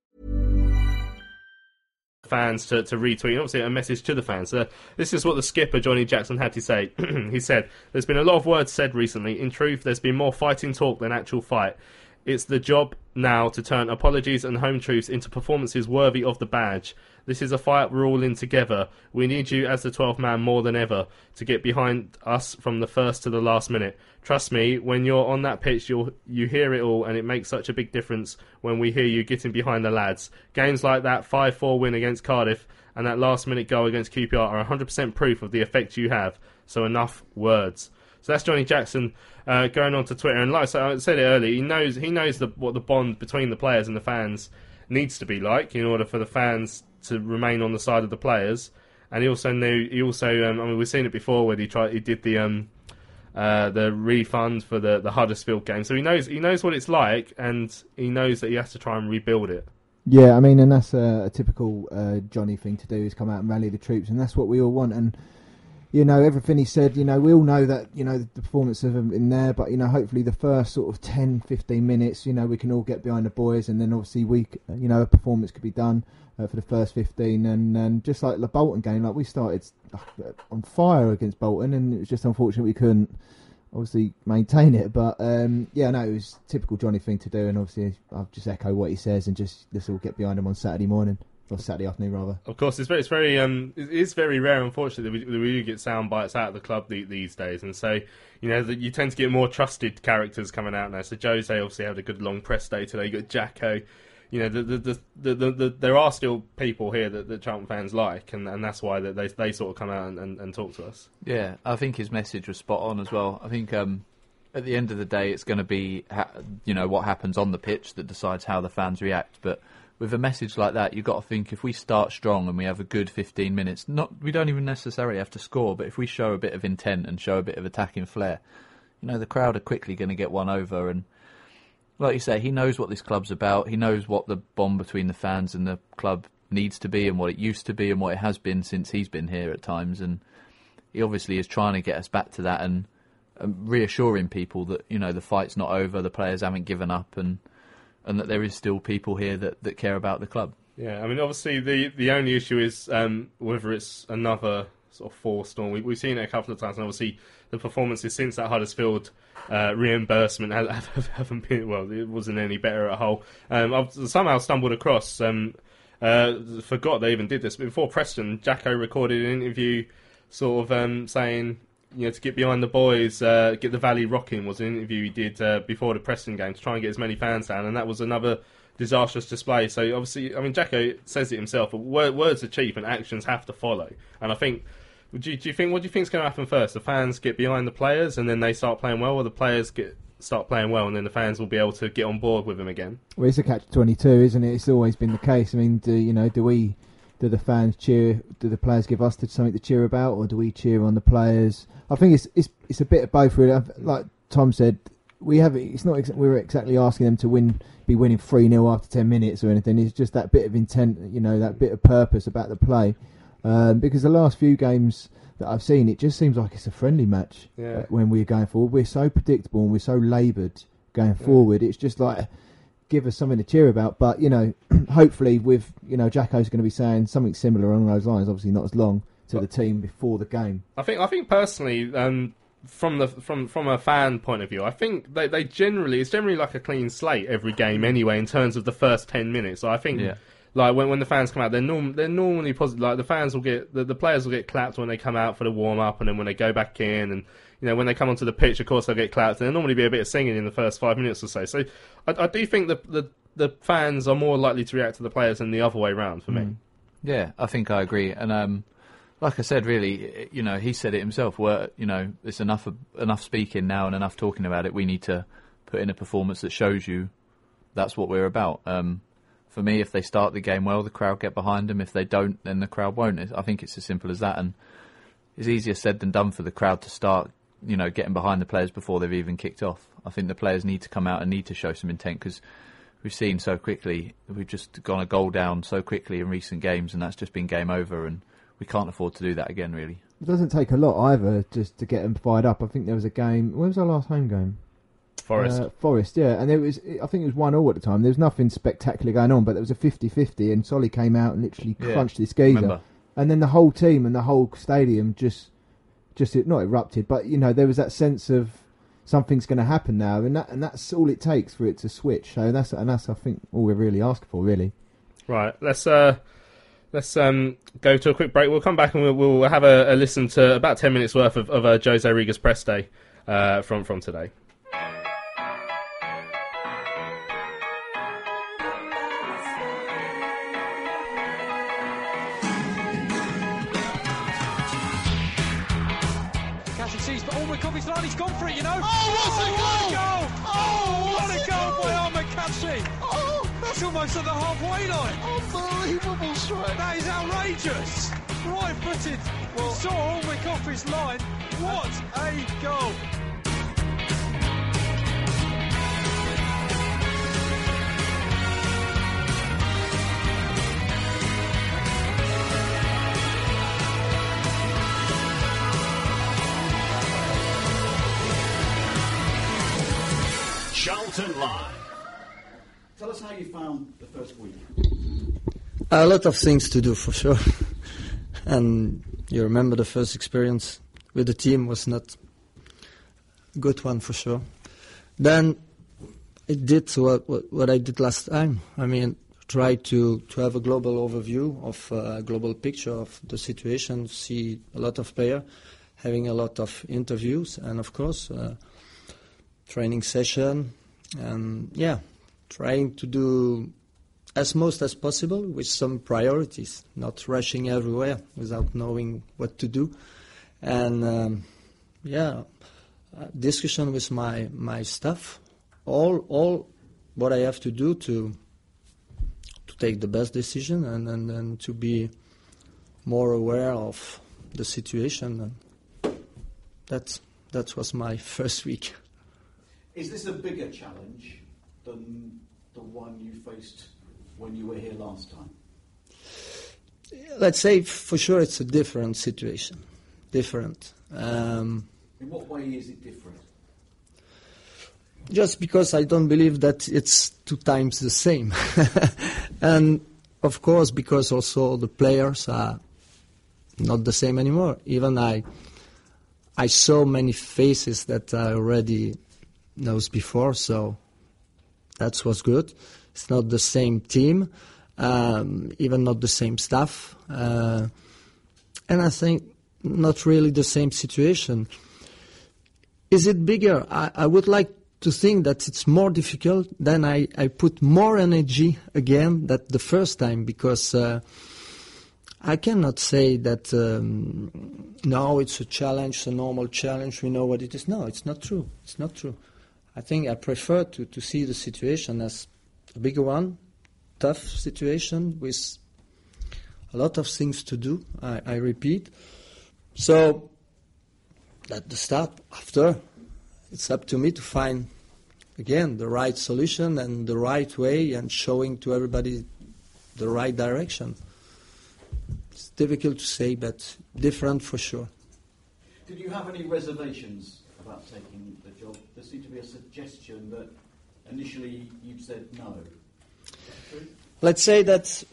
A: Fans to, to retweet, obviously a message to the fans. Uh, this is what the skipper Johnny Jackson had to say. he said, "There's been a lot of words said recently. In truth, there's been more fighting talk than actual fight. It's the job now to turn apologies and home truths into performances worthy of the badge. This is a fight we're all in together. We need you as the 12th man more than ever to get behind us from the first to the last minute. Trust me, when you're on that pitch, you'll you hear it all, and it makes such a big difference when we hear you getting behind the lads. Games like that 5-4 win against Cardiff and that last minute goal against QPR are 100% proof of the effect you have. So enough words." So that's Johnny Jackson uh, going on to Twitter, and like I said it earlier, he knows he knows the, what the bond between the players and the fans needs to be like in order for the fans to remain on the side of the players. And he also knew he also um, I mean we've seen it before when he tried he did the um uh, the refund for the the Huddersfield game, so he knows he knows what it's like, and he knows that he has to try and rebuild it.
B: Yeah, I mean, and that's a, a typical uh, Johnny thing to do is come out and rally the troops, and that's what we all want. And you know, everything he said, you know, we all know that you know the performance of him in there, but you know, hopefully the first sort of 10, 15 minutes, you know, we can all get behind the boys, and then obviously we, you know, a performance could be done uh, for the first fifteen, and and just like the Bolton game, like we started uh, on fire against Bolton, and it was just unfortunate we couldn't obviously maintain it. But um, yeah, no, it was typical Johnny thing to do, and obviously I'll just echo what he says and just let's all get behind him on Saturday morning. Or Saturday afternoon rather.
A: Of course, it's very, it's very, um, it is very rare, unfortunately, that we, that we do get sound bites out of the club the, these days, and so you know that you tend to get more trusted characters coming out now. So Jose obviously had a good long press day today. You got Jacko. You know, the, the, the, the, the, the, there are still people here that, that Charlton fans like, and, and that's why that they they sort of come out and, and, and talk to us.
C: Yeah, I think his message was spot on as well. I think um, at the end of the day, it's going to be ha- you know what happens on the pitch that decides how the fans react. But with a message like that, you've got to think if we start strong and we have a good 15 minutes, not we don't even necessarily have to score, but if we show a bit of intent and show a bit of attacking flair, you know the crowd are quickly going to get one over. And like you say, he knows what this club's about. He knows what the bond between the fans and the club needs to be and what it used to be and what it has been since he's been here at times. And he obviously is trying to get us back to that and, and reassuring people that you know the fight's not over, the players haven't given up, and and that there is still people here that, that care about the club.
A: Yeah, I mean, obviously the the only issue is um, whether it's another sort of forced storm. We, we've seen it a couple of times, and obviously the performances since that Huddersfield uh, reimbursement have, haven't been well. It wasn't any better at Hull. Um, I've somehow stumbled across. Um, uh, forgot they even did this. Before Preston, Jacko recorded an interview, sort of um, saying you know, to get behind the boys, uh, get the Valley rocking was an interview he did uh, before the Preston game to try and get as many fans down, and that was another disastrous display. So obviously, I mean, Jacko says it himself. words are cheap, and actions have to follow. And I think, do you, do you think what do you think is going to happen first? The fans get behind the players, and then they start playing well, or the players get start playing well, and then the fans will be able to get on board with them again.
B: Well, it's a catch twenty two, isn't it? It's always been the case. I mean, do you know? Do we? Do the fans cheer? Do the players give us something to cheer about, or do we cheer on the players? I think it's it's it's a bit of both. Really, like Tom said, we have it's not ex- we're exactly asking them to win, be winning three 0 after ten minutes or anything. It's just that bit of intent, you know, that bit of purpose about the play. Um, because the last few games that I've seen, it just seems like it's a friendly match.
A: Yeah.
B: Uh, when we're going forward, we're so predictable and we're so laboured going
A: Yeah.
B: forward. It's just like give us something to cheer about. But you know, hopefully with you know Jacko's going to be saying something similar along those lines. Obviously not as long to the team before the game.
A: I think I think personally, um, from the from from a fan point of view, I think they, they generally it's generally like a clean slate every game anyway in terms of the first ten minutes. So I think
C: Yeah.
A: like when when the fans come out, they're norm they're normally positive. Like the fans will get the, the players will get clapped when they come out for the warm up, and then when they go back in, and you know when they come onto the pitch, of course they'll get clapped. And there'll normally be a bit of singing in the first five minutes or so. So I, I do think the, the the fans are more likely to react to the players than the other way around for me.
C: Yeah, I think I agree. And um, like I said, really, you know, he said it himself. Where you know, it's enough enough speaking now and enough talking about it. We need to put in a performance that shows you that's what we're about. Um, for me, if they start the game well, the crowd get behind them. If they don't, then the crowd won't. I think it's as simple as that. And it's easier said than done for the crowd to start, you know, getting behind the players before they've even kicked off. I think the players need to come out and need to show some intent because we've seen so quickly, we've just gone a goal down so quickly in recent games, and that's just been game over. And we can't afford to do that again, really.
B: It doesn't take a lot either just to get them fired up. I think there was a game. When was our last home game?
A: Forest.
B: Uh, Forest, yeah. And there was, I think it was one all at the time. There was nothing spectacular going on, but there was a 50-50 and Solly came out and literally
C: Yeah,
B: crunched this geezer.
C: remember.
B: And then the whole team and the whole stadium just, just not erupted, but you know there was that sense of something's going to happen now, and that and that's all it takes for it to switch. So that's and that's I think all we're really asking for, really.
A: Right, let's uh, let's um, go to a quick break. We'll come back and we'll, we'll have a, a listen to about ten minutes worth of, of uh, Jose Riga's press day uh, from from today.
F: That's almost the halfway line. Unbelievable strike. That is outrageous. Right footed. Well, saw Allman Coffee's line. What a goal!
K: Charlton Live.
L: Tell us how you found the first week.
M: A lot of things to do for sure. and you remember the first experience with the team was not a good one for sure. Then it did what, what, what I did last time. I mean, try to, to have a global overview of uh, a global picture of the situation, see a lot of players, having a lot of interviews, and of course, uh, training session, and yeah, trying to do as most as possible with some priorities, not rushing everywhere without knowing what to do, and um, yeah, uh, discussion with my my staff, all all what I have to do to to take the best decision and, and, and to be more aware of the situation. And that that was my first week.
L: Is this a bigger challenge than the one you faced when you were here last time?
M: Let's say for sure it's a different situation, different. Um,
L: In what way is it different?
M: just because I don't believe that it's two times the same. and of course, because also the players are not the same anymore. Even I, I saw many faces that I already knows before, so that was good. It's not the same team, um, even not the same staff, uh, and I think not really the same situation. Is it bigger? I, I would like to think that it's more difficult, then I, I put more energy again than the first time because uh, I cannot say that um, no, it's a challenge, a normal challenge, we know what it is. No, it's not true. It's not true. I think I prefer to, to see the situation as a bigger one, tough situation with a lot of things to do, I, I repeat. So, at the start, after, it's up to me to find again the right solution and the right way and showing to everybody the right direction. It's difficult to say, but different for sure.
L: Did you have any reservations about taking seemed to be a suggestion that initially you said no.
M: Let's say that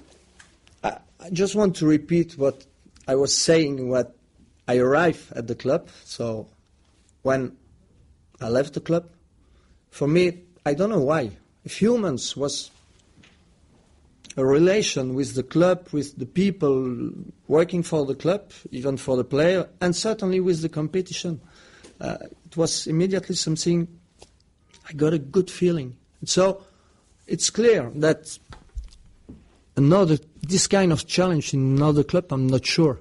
M: I, I just want to repeat what I was saying when I arrived at the club. So when I left the club, for me, I don't know why. If humans was a relation with the club, with the people working for the club, even for the player, and certainly with the competition. Uh, it was immediately something I got a good feeling. So it's clear that another this kind of challenge in another club, I'm not sure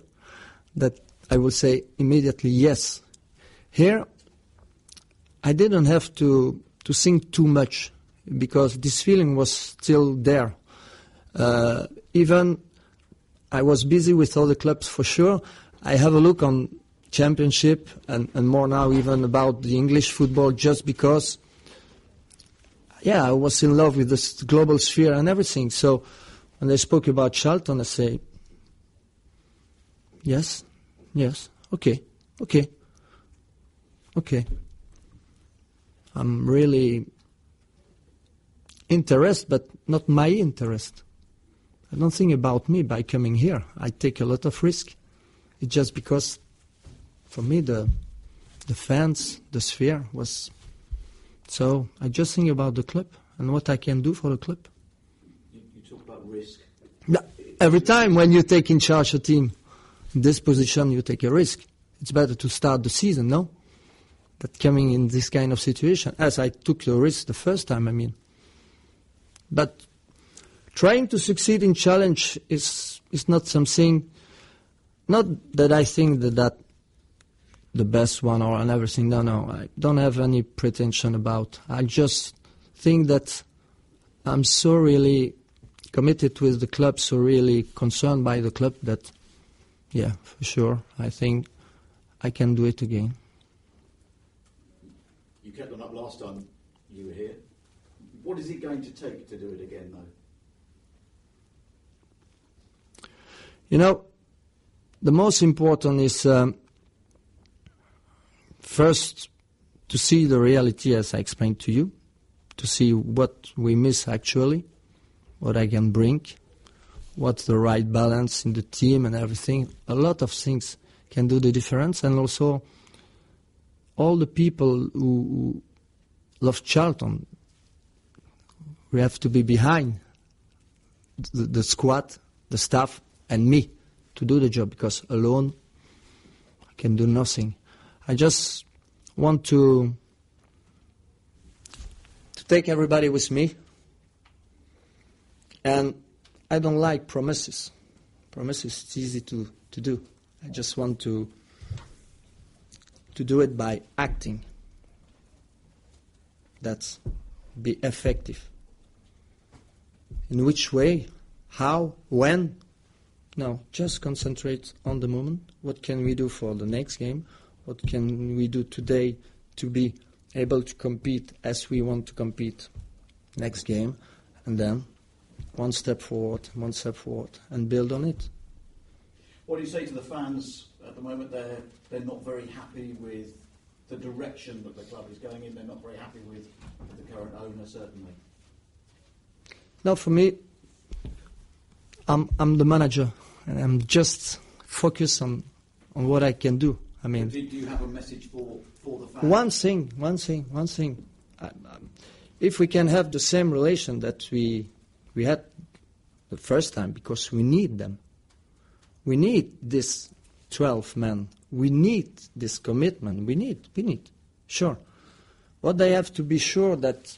M: that I will say immediately yes. Here, I didn't have to to think too much because this feeling was still there. Uh, even I was busy with other clubs for sure. I have a look on championship and, and more now even about the English football just because yeah, I was in love with this global sphere and everything. So when they spoke about Charlton, I say, yes, yes, okay, okay, okay. I'm really interested, but not my interest. I don't think about me by coming here. I take a lot of risk. It's just because, for me, the the fans, the sphere was. So I just think about the club and what I can do for the club.
L: You, you talk about risk.
M: Yeah, every time when you take in charge a team, in this position you take a risk. It's better to start the season, no? That coming in this kind of situation, as I took the risk the first time, I mean. But trying to succeed in challenge is is not something. Not that I think that that the best one or and everything. No, no, I don't have any pretension about. I just think that I'm so really committed with the club, so really concerned by the club that, yeah, for sure, I think I can do it again.
L: You kept them up last time you were here. What is it going to take to do it again, though?
M: You know, the most important is um, first to see the reality as I explained to you, to see what we miss actually, what I can bring, what's the right balance in the team and everything. A lot of things can do the difference, and also all the people who, love Charlton, we have to be behind the, the squad, the staff, and me to do the job because alone I can do nothing. I just want to to take everybody with me, and I don't like promises. Promises it's easy to, to do. I just want to to do it by acting. That's be effective. In which way? How? When? No, just concentrate on the moment. What can we do for the next game? What can we do today to be able to compete as we want to compete next game? And then one step forward, one step forward, and build on it.
L: What do you say to the fans at the moment? They're, they're not very happy with the direction that the club is going in. They're not very happy with the current owner, certainly.
M: Now, for me, I'm I'm the manager, and I'm just focused on on what I can do. I mean,
L: do, you have a message for, for the fans?
M: one thing, one thing, one thing. If we can have the same relation that we we had the first time, because we need them. We need this 12 men. We need this commitment. We need, we need, sure. What they have to be sure that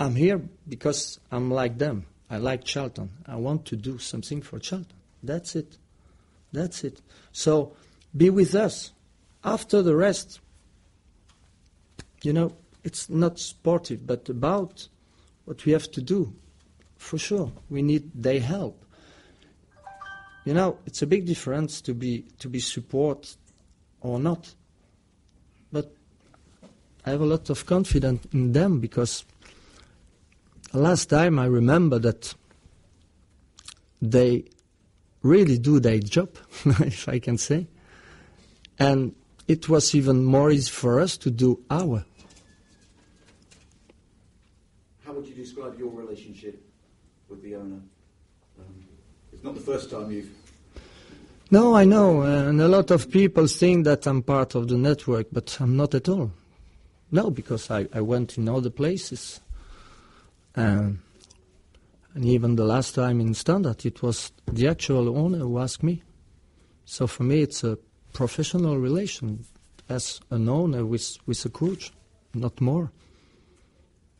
M: I'm here because I'm like them. I like Charlton. I want to do something for Charlton. That's it. That's it. So be with us. After the rest, you know, it's not sportive, but about what we have to do. For sure, we need their help. You know, it's a big difference to be to be support or not. But I have a lot of confidence in them because last time I remember that they really do their job, if I can say. And it was even more easy for us to do our.
L: How would you describe your relationship with the owner? Um, it's not the first time you've.
M: No, I know, and a lot of people think that I'm part of the network, but I'm not at all. No, because I, I went in other places. Um, and even the last time in Standard, it was the actual owner who asked me. So for me, it's a professional relation as an owner with, with a coach, not more.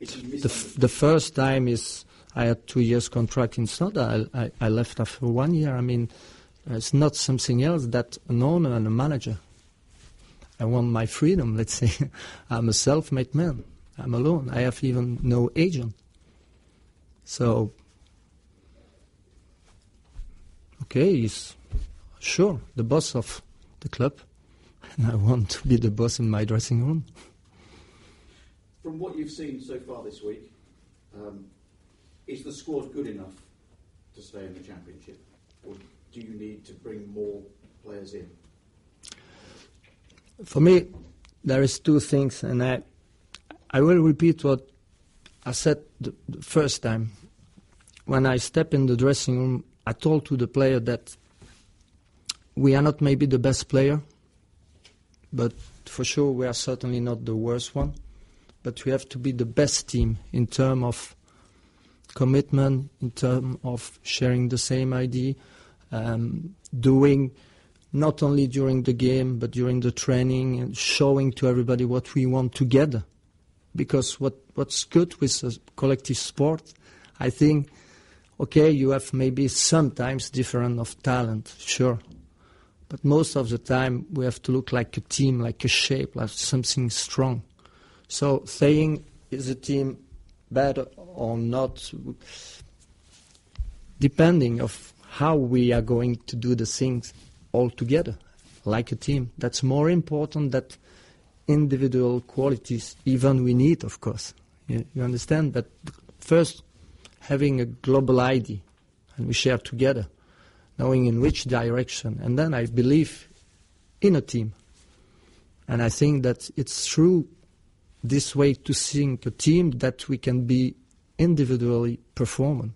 M: The, f- the first time is I had two years contract in Standard. I, I, I left after one year. I mean, it's not something else that an owner and a manager. I want my freedom, let's say. I'm a self-made man. I'm alone. I have even no agent. So, okay, he's sure the boss of the club, and I want to be the boss in my dressing room.
L: From what you've seen so far this week, um, is the squad good enough to stay in the championship, or do you need to bring more players in?
M: For me, there is two things, and I, I will repeat what I said the, the first time. When I step in the dressing room, I told to the player that we are not maybe the best player, but for sure we are certainly not the worst one. But we have to be the best team in terms of commitment, in terms of sharing the same idea, um, doing not only during the game but during the training and showing to everybody what we want together. Because what, what's good with a collective sport, I think, okay, you have maybe sometimes different of talent, sure. But most of the time we have to look like a team, like a shape, like something strong. So saying is a team better or not, depending of how we are going to do the things all together, like a team. That's more important than individual qualities, even we need, of course. You, you understand? But first, having a global idea, and we share together, knowing in which direction, and then I believe in a team. And I think that it's through this way to think a team that we can be individually performing.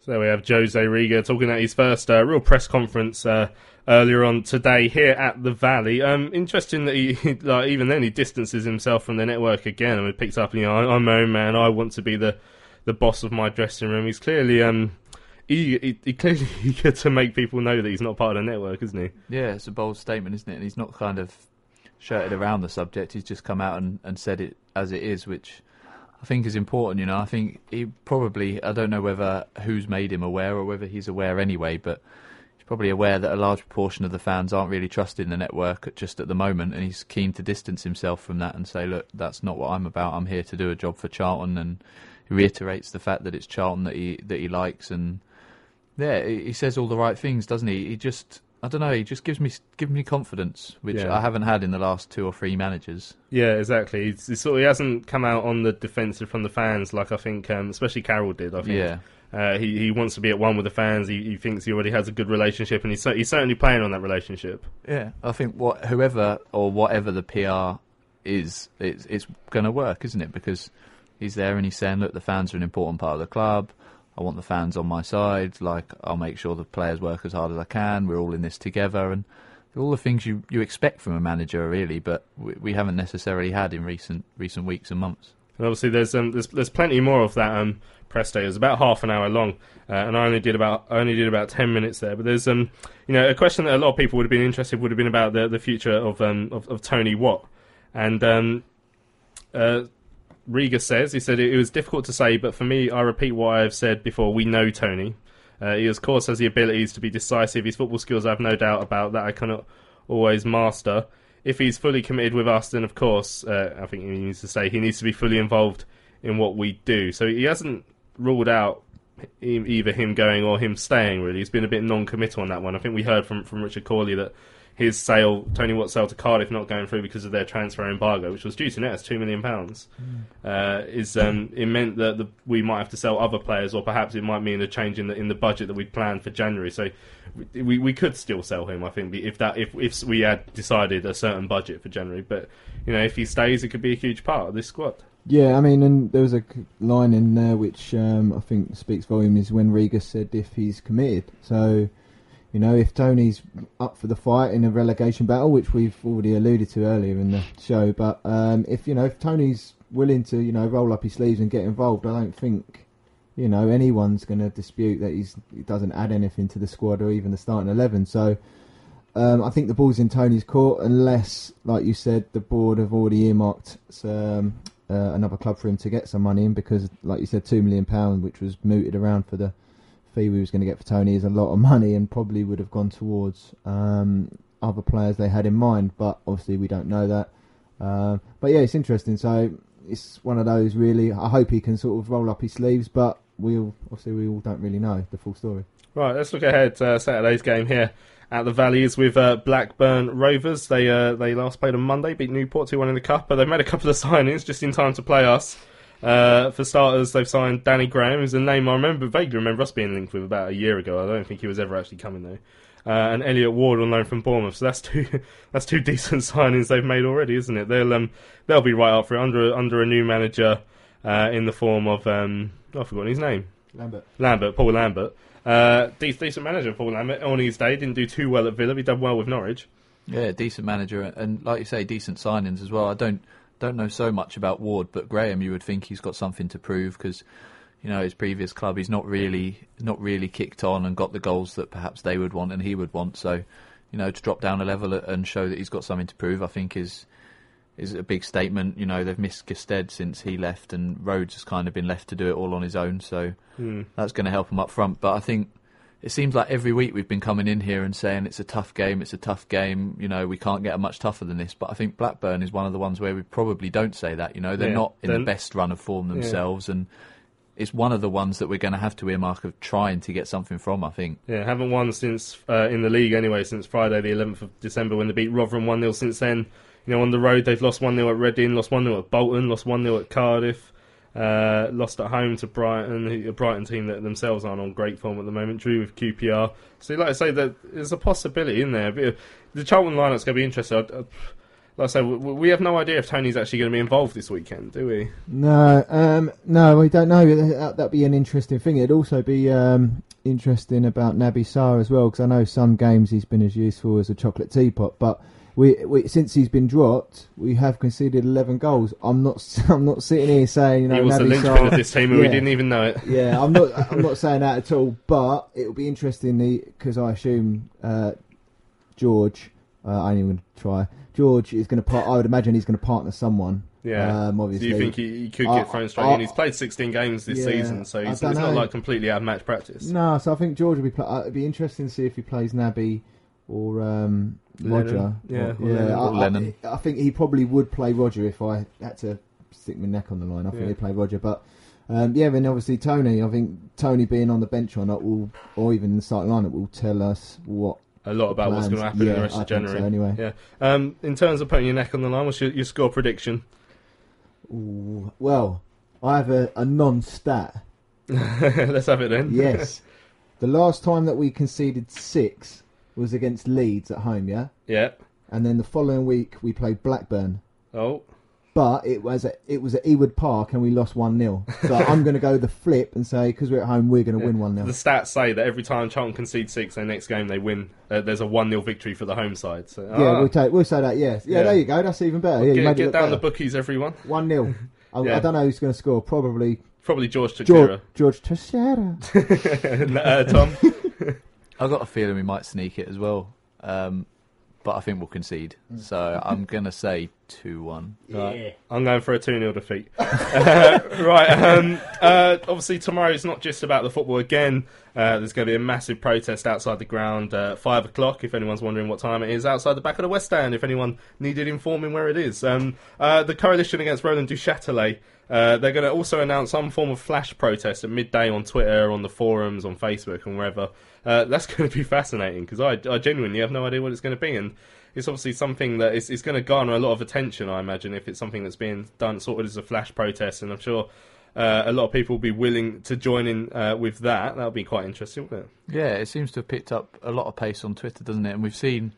A: So there we have Jose Riga talking at his first uh, real press conference uh, earlier on today here at the Valley. Um, interesting that he, like, even then, he distances himself from the network again and picked up. You know, I'm my own man. I want to be the the boss of my dressing room. He's clearly um, he, he clearly eager to make people know that he's not part of the network, isn't he?
C: Yeah, it's a bold statement, isn't it? And he's not kind of shirted around the subject. He's just come out and, and said it as it is, which I think is important. You know, I think he probably I don't know whether who's made him aware or whether he's aware anyway, but he's probably aware that a large proportion of the fans aren't really trusting the network just at the moment, and he's keen to distance himself from that and say, look, that's not what I'm about. I'm here to do a job for Charlton, and he reiterates the fact that it's Charlton that he that he likes, and yeah, he says all the right things, doesn't he? He just I don't know. He just gives me gives me confidence, which
A: Yeah.
C: I haven't had in the last two or three managers.
A: Yeah, exactly. He's, he's sort of, he hasn't come out on the defensive from the fans like I think, um, especially Karel did. I think.
C: Yeah.
A: Uh, he he wants to be at one with the fans. He, he thinks he already has a good relationship, and he's cer- he's certainly playing on that relationship.
C: Yeah, I think what whoever or whatever the PR is, it's it's going to work, isn't it? Because he's there and he's saying, look, the fans are an important part of the club. I want the fans on my side. Like I'll make sure the players work as hard as I can. We're all in this together, and all the things you, you expect from a manager, really. But we, we haven't necessarily had in recent recent weeks and months.
A: And obviously, there's um, there's there's plenty more of that um, press day. It was about half an hour long, uh, and I only did about I only did about ten minutes there. But there's um, you know, a question that a lot of people would have been interested would have been about the the future of um of, of Tony Watt, and um, uh, Riga says he said it, was difficult to say, but for me, I repeat what I have said before. We know Tony. Uh, he of course has the abilities to be decisive. His football skills, I have no doubt about that. I cannot always master. If he's fully committed with us, then of course, uh, I think he needs to say he needs to be fully involved in what we do. So he hasn't ruled out either him going or him staying. Really, he's been a bit non-committal on that one. I think we heard from from Richard Cawley that his sale, Tony Watt's sale to Cardiff, not going through because of their transfer embargo, which was due to net as two million pounds, uh, is um, it meant that the, we might have to sell other players, or perhaps it might mean a change in the in the budget that we'd planned for January. So we, we we could still sell him, I think, if that if if we had decided a certain budget for January. But you know, if he stays, it could be a huge part of this squad.
B: Yeah, I mean, and there was a line in there which um, I think speaks volume is when Riga said if he's committed. So, you know, if Tony's up for the fight in a relegation battle, which we've already alluded to earlier in the show, but um, if you know if Tony's willing to you know roll up his sleeves and get involved, I don't think you know anyone's going to dispute that he's he doesn't add anything to the squad or even the starting eleven. So. Um, I think the ball's in Tony's court, unless, like you said, the board have already earmarked um, uh, another club for him to get some money in because, like you said, two million pound, which was mooted around for the fee we was going to get for Tony, is a lot of money and probably would have gone towards um, other players they had in mind. But obviously, we don't know that. Um, but yeah, it's interesting. So it's one of those really. I hope he can sort of roll up his sleeves, but we all obviously we all don't really know the full story.
A: Right, let's look ahead to Saturday's game here at the Valleys with uh, Blackburn Rovers. They uh, they last played on Monday, beat Newport 2 1 in the Cup, but they've made a couple of signings just in time to play us. Uh, for starters, they've signed Danny Graham, who's a name I remember vaguely remember us being linked with about a year ago. I don't think he was ever actually coming though. Uh, and Elliott Ward on loan from Bournemouth. So that's two that's two decent signings they've made already, isn't it? They'll um, they'll be right up for it under under a new manager uh, in the form of um, oh, I've forgotten his name.
B: Lambert.
A: Lambert, Paul Lambert. Uh, de- decent manager, Paul Lambert. On his day, didn't do too well at Villa. He done well with Norwich.
C: Yeah, decent manager, and like you say, decent signings as well. I don't don't know so much about Ward, but Graham, you would think he's got something to prove because you know his previous club, he's not really not really kicked on and got the goals that perhaps they would want and he would want. So, you know, to drop down a level and show that he's got something to prove, I think is is a big statement. You know, they've missed Gestede since he left, and Rhodes has kind of been left to do it all on his own. So
A: Hmm.
C: that's going to help him up front. But I think it seems like every week we've been coming in here and saying it's a tough game, it's a tough game. You know, we can't get much tougher than this. But I think Blackburn is one of the ones where we probably don't say that. You know, they're
A: Yeah,
C: not in
A: they're-
C: the best run of form themselves, and it's one of the ones that we're going to have to earmark of trying to get something from. I think.
A: Yeah, haven't won since uh, in the league anyway since Friday the 11th of December when they beat Rotherham 1 0. Since then, you know, on the road they've lost 1 0 at Reading, lost 1 0 at Bolton, lost 1 0 at Cardiff, uh, lost at home to Brighton, a Brighton team that themselves aren't on great form at the moment. Drew with QPR. So, like I say, there's a possibility in there. But, uh, The Charlton lineup's going to be interesting. I, I, like I w- we have no idea if Tony's actually going to be involved this weekend, do we?
B: No, um, no, we don't know. That, that'd be an interesting thing. It'd also be um, interesting about Naby Sarr as well, because I know some games he's been as useful as a chocolate teapot, but we, we since he's been dropped, we have conceded eleven goals. I'm not, I'm not sitting here saying you know
A: he was
B: Naby
A: the linchpin of this team, and we didn't even know it.
B: Yeah, I'm not. I'm not saying that at all. But it'll be interesting because I assume uh, George. Uh, I ain't even try. George is going to. Par- I would imagine he's going to partner someone.
A: Yeah.
B: Um,
A: Do
B: obviously.
A: you think he, he could
B: I-
A: get thrown straight
B: I-
A: in? He's played 16 games this
B: Yeah,
A: season, so he's, it's not like completely out of match practice.
B: No, so I think George will be. Play- uh, it'd be interesting to see if he plays Naby or um,
A: Lennon.
B: Roger.
A: Yeah,
B: Or-
A: or Lennon.
B: I,
C: Or
B: I-
C: Lennon.
B: I, think he probably would play Roger if I had to stick my neck on the line. I think
A: Yeah.
B: he'd play Roger, but. Um, yeah, and obviously Tony. I think Tony being on the bench or not will, or even in the starting lineup, will tell us what
A: A lot about what's going to
B: plans-
A: happen in the rest
B: I
A: of
B: think
A: January.
B: so anyway.
A: Yeah. Um, in terms of putting your neck on the line, what's your, your score prediction?
B: Ooh, well, I have a, a non-stat.
A: Let's have it then.
B: Yes, the last time that we conceded six was against Leeds at home. Yeah,
A: Yeah.
B: and then the following week we played Blackburn.
A: Oh.
B: But it was at, it was at Ewood Park and we lost one 0 So I'm going to go the flip and say because we're at home we're going to win one 0
A: The stats say that every time Charlton concede six, their next game they win. Uh, there's a one 0 victory for the home side. So,
B: Yeah,
A: ah.
B: we'll take we'll say that. Yes, yeah,
A: Yeah.
B: there you go. That's even better. Yeah, you
A: get,
B: made
A: get down the bookies, everyone.
B: One 0 I,
A: Yeah.
B: I don't know who's going to score. Probably
A: Probably George Teixeira.
B: George George Teixeira.
A: uh, Tom.
C: I've got a feeling we might sneak it as well, um, but I think we'll concede. So I'm gonna say two one.
A: Right. I'm going for a 2 0 defeat. Uh, right. Um, uh, obviously, tomorrow it's not just about the football again. Uh, there's going to be a massive protest outside the ground uh, 5 o'clock, if anyone's wondering what time it is, outside the back of the West Stand, if anyone needed informing where it is. Um, uh, the Coalition Against Roland Duchâtelet. Uh, they're going to also announce some form of flash protest at midday on Twitter, on the forums, on Facebook, and wherever. Uh, that's going to be fascinating because I, I genuinely have no idea what it's going to be, and it's obviously something that is, is going to garner a lot of attention. I imagine if it's something that's being done sort of as a flash protest, and I'm sure uh, a lot of people will be willing to join in uh, with that. That'll be quite interesting, wouldn't it?
C: Yeah, it seems to have picked up a lot of pace on Twitter, doesn't it? And we've seen,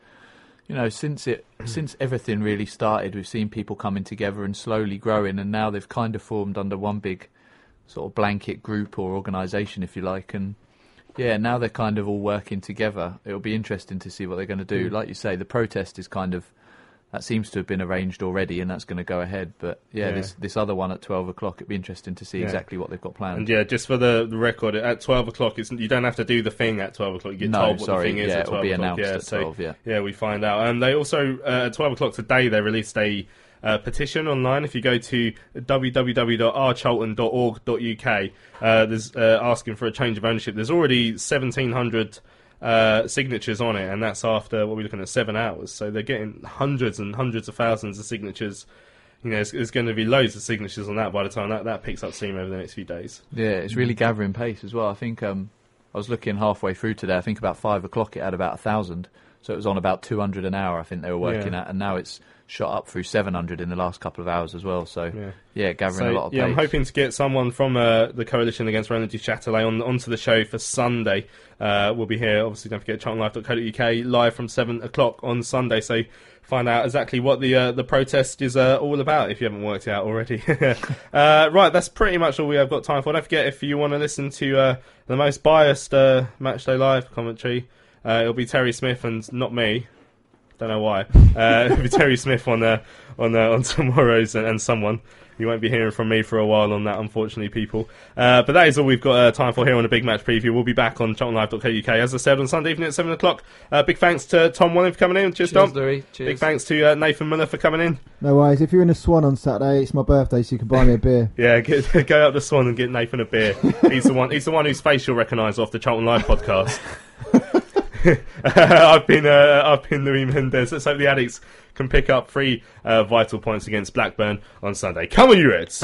C: you know, since it since everything really started, we've seen people coming together and slowly growing, and now they've kind of formed under one big sort of blanket group or organisation, if you like, and. Yeah, now they're kind of all working together. It'll be interesting to see what they're going to do.
A: Mm.
C: Like you say, the protest is kind of that seems to have been arranged already, and that's going to go ahead. But yeah,
A: Yeah.
C: this this other one at twelve o'clock, it'd be interesting to see
A: Yeah.
C: exactly what they've got planned.
A: And yeah, just for the, the record, at twelve o'clock, it's, you don't have to do the thing at twelve o'clock. You get
C: No,
A: told what
C: sorry,
A: the thing is
C: yeah,
A: at
C: it'll
A: twelve
C: be
A: o'clock.
C: announced
A: yeah,
C: at
A: so
C: yeah.
A: yeah, we find out. And they also uh, at twelve o'clock today they released a uh, petition online. If you go to www.rcharlton.org.uk, uh, there's uh, asking for a change of ownership. There's already seventeen hundred. Uh, signatures on it, and that's after what we're looking at seven hours. So they're getting hundreds and hundreds of thousands of signatures. You know, there's, there's going to be loads of signatures on that by the time that, that picks up steam over the next few days.
C: Yeah, it's really gathering pace as well. I think um, I was looking halfway through today. I think about five o'clock it had about a thousand, so it was on about two hundred an hour. I think they were working
A: Yeah.
C: at, and now it's shot up through seven hundred in the last couple of hours as well. So
A: Yeah.
C: yeah, gathering
A: So,
C: a lot of
A: yeah, I'm hoping to get someone from uh, the Coalition Against Roland Duchâtelet on onto the show for Sunday. Uh, we'll be here, obviously, don't forget, charltonlive.co.uk, live from 7 o'clock on Sunday, so find out exactly what the uh, the protest is uh, all about, if you haven't worked it out already. uh, right, that's pretty much all we have got time for. Don't forget, if you want to listen to uh, the most biased uh, Matchday Live commentary, uh, it'll be Terry Smith and not me. Don't know why. Uh, it'll be Terry Smith on uh, on uh, on tomorrow's and, and someone. You won't be hearing from me for a while on that, unfortunately, people. Uh, but that is all we've got uh, time for here on the Big Match Preview. We'll be back on charltonlive.co.uk, as I said, on Sunday evening at 7 o'clock. Uh, big thanks to Tom Wallen for coming in. Cheers,
C: Cheers,
A: Tom.
C: Louis. Cheers.
A: Big thanks to uh, Nathan Miller for coming in.
B: No worries. If you're in a Swan on Saturday, it's my birthday, so you can buy me a beer.
A: Yeah, get, go up the Swan and get Nathan a beer. He's the one. He's the one whose face you'll recognise off the Charlton Live podcast. I've been uh, I've been Louis Mendes. Let's hope the Addicks can pick up three uh, vital points against Blackburn on Sunday. Come on, you Reds!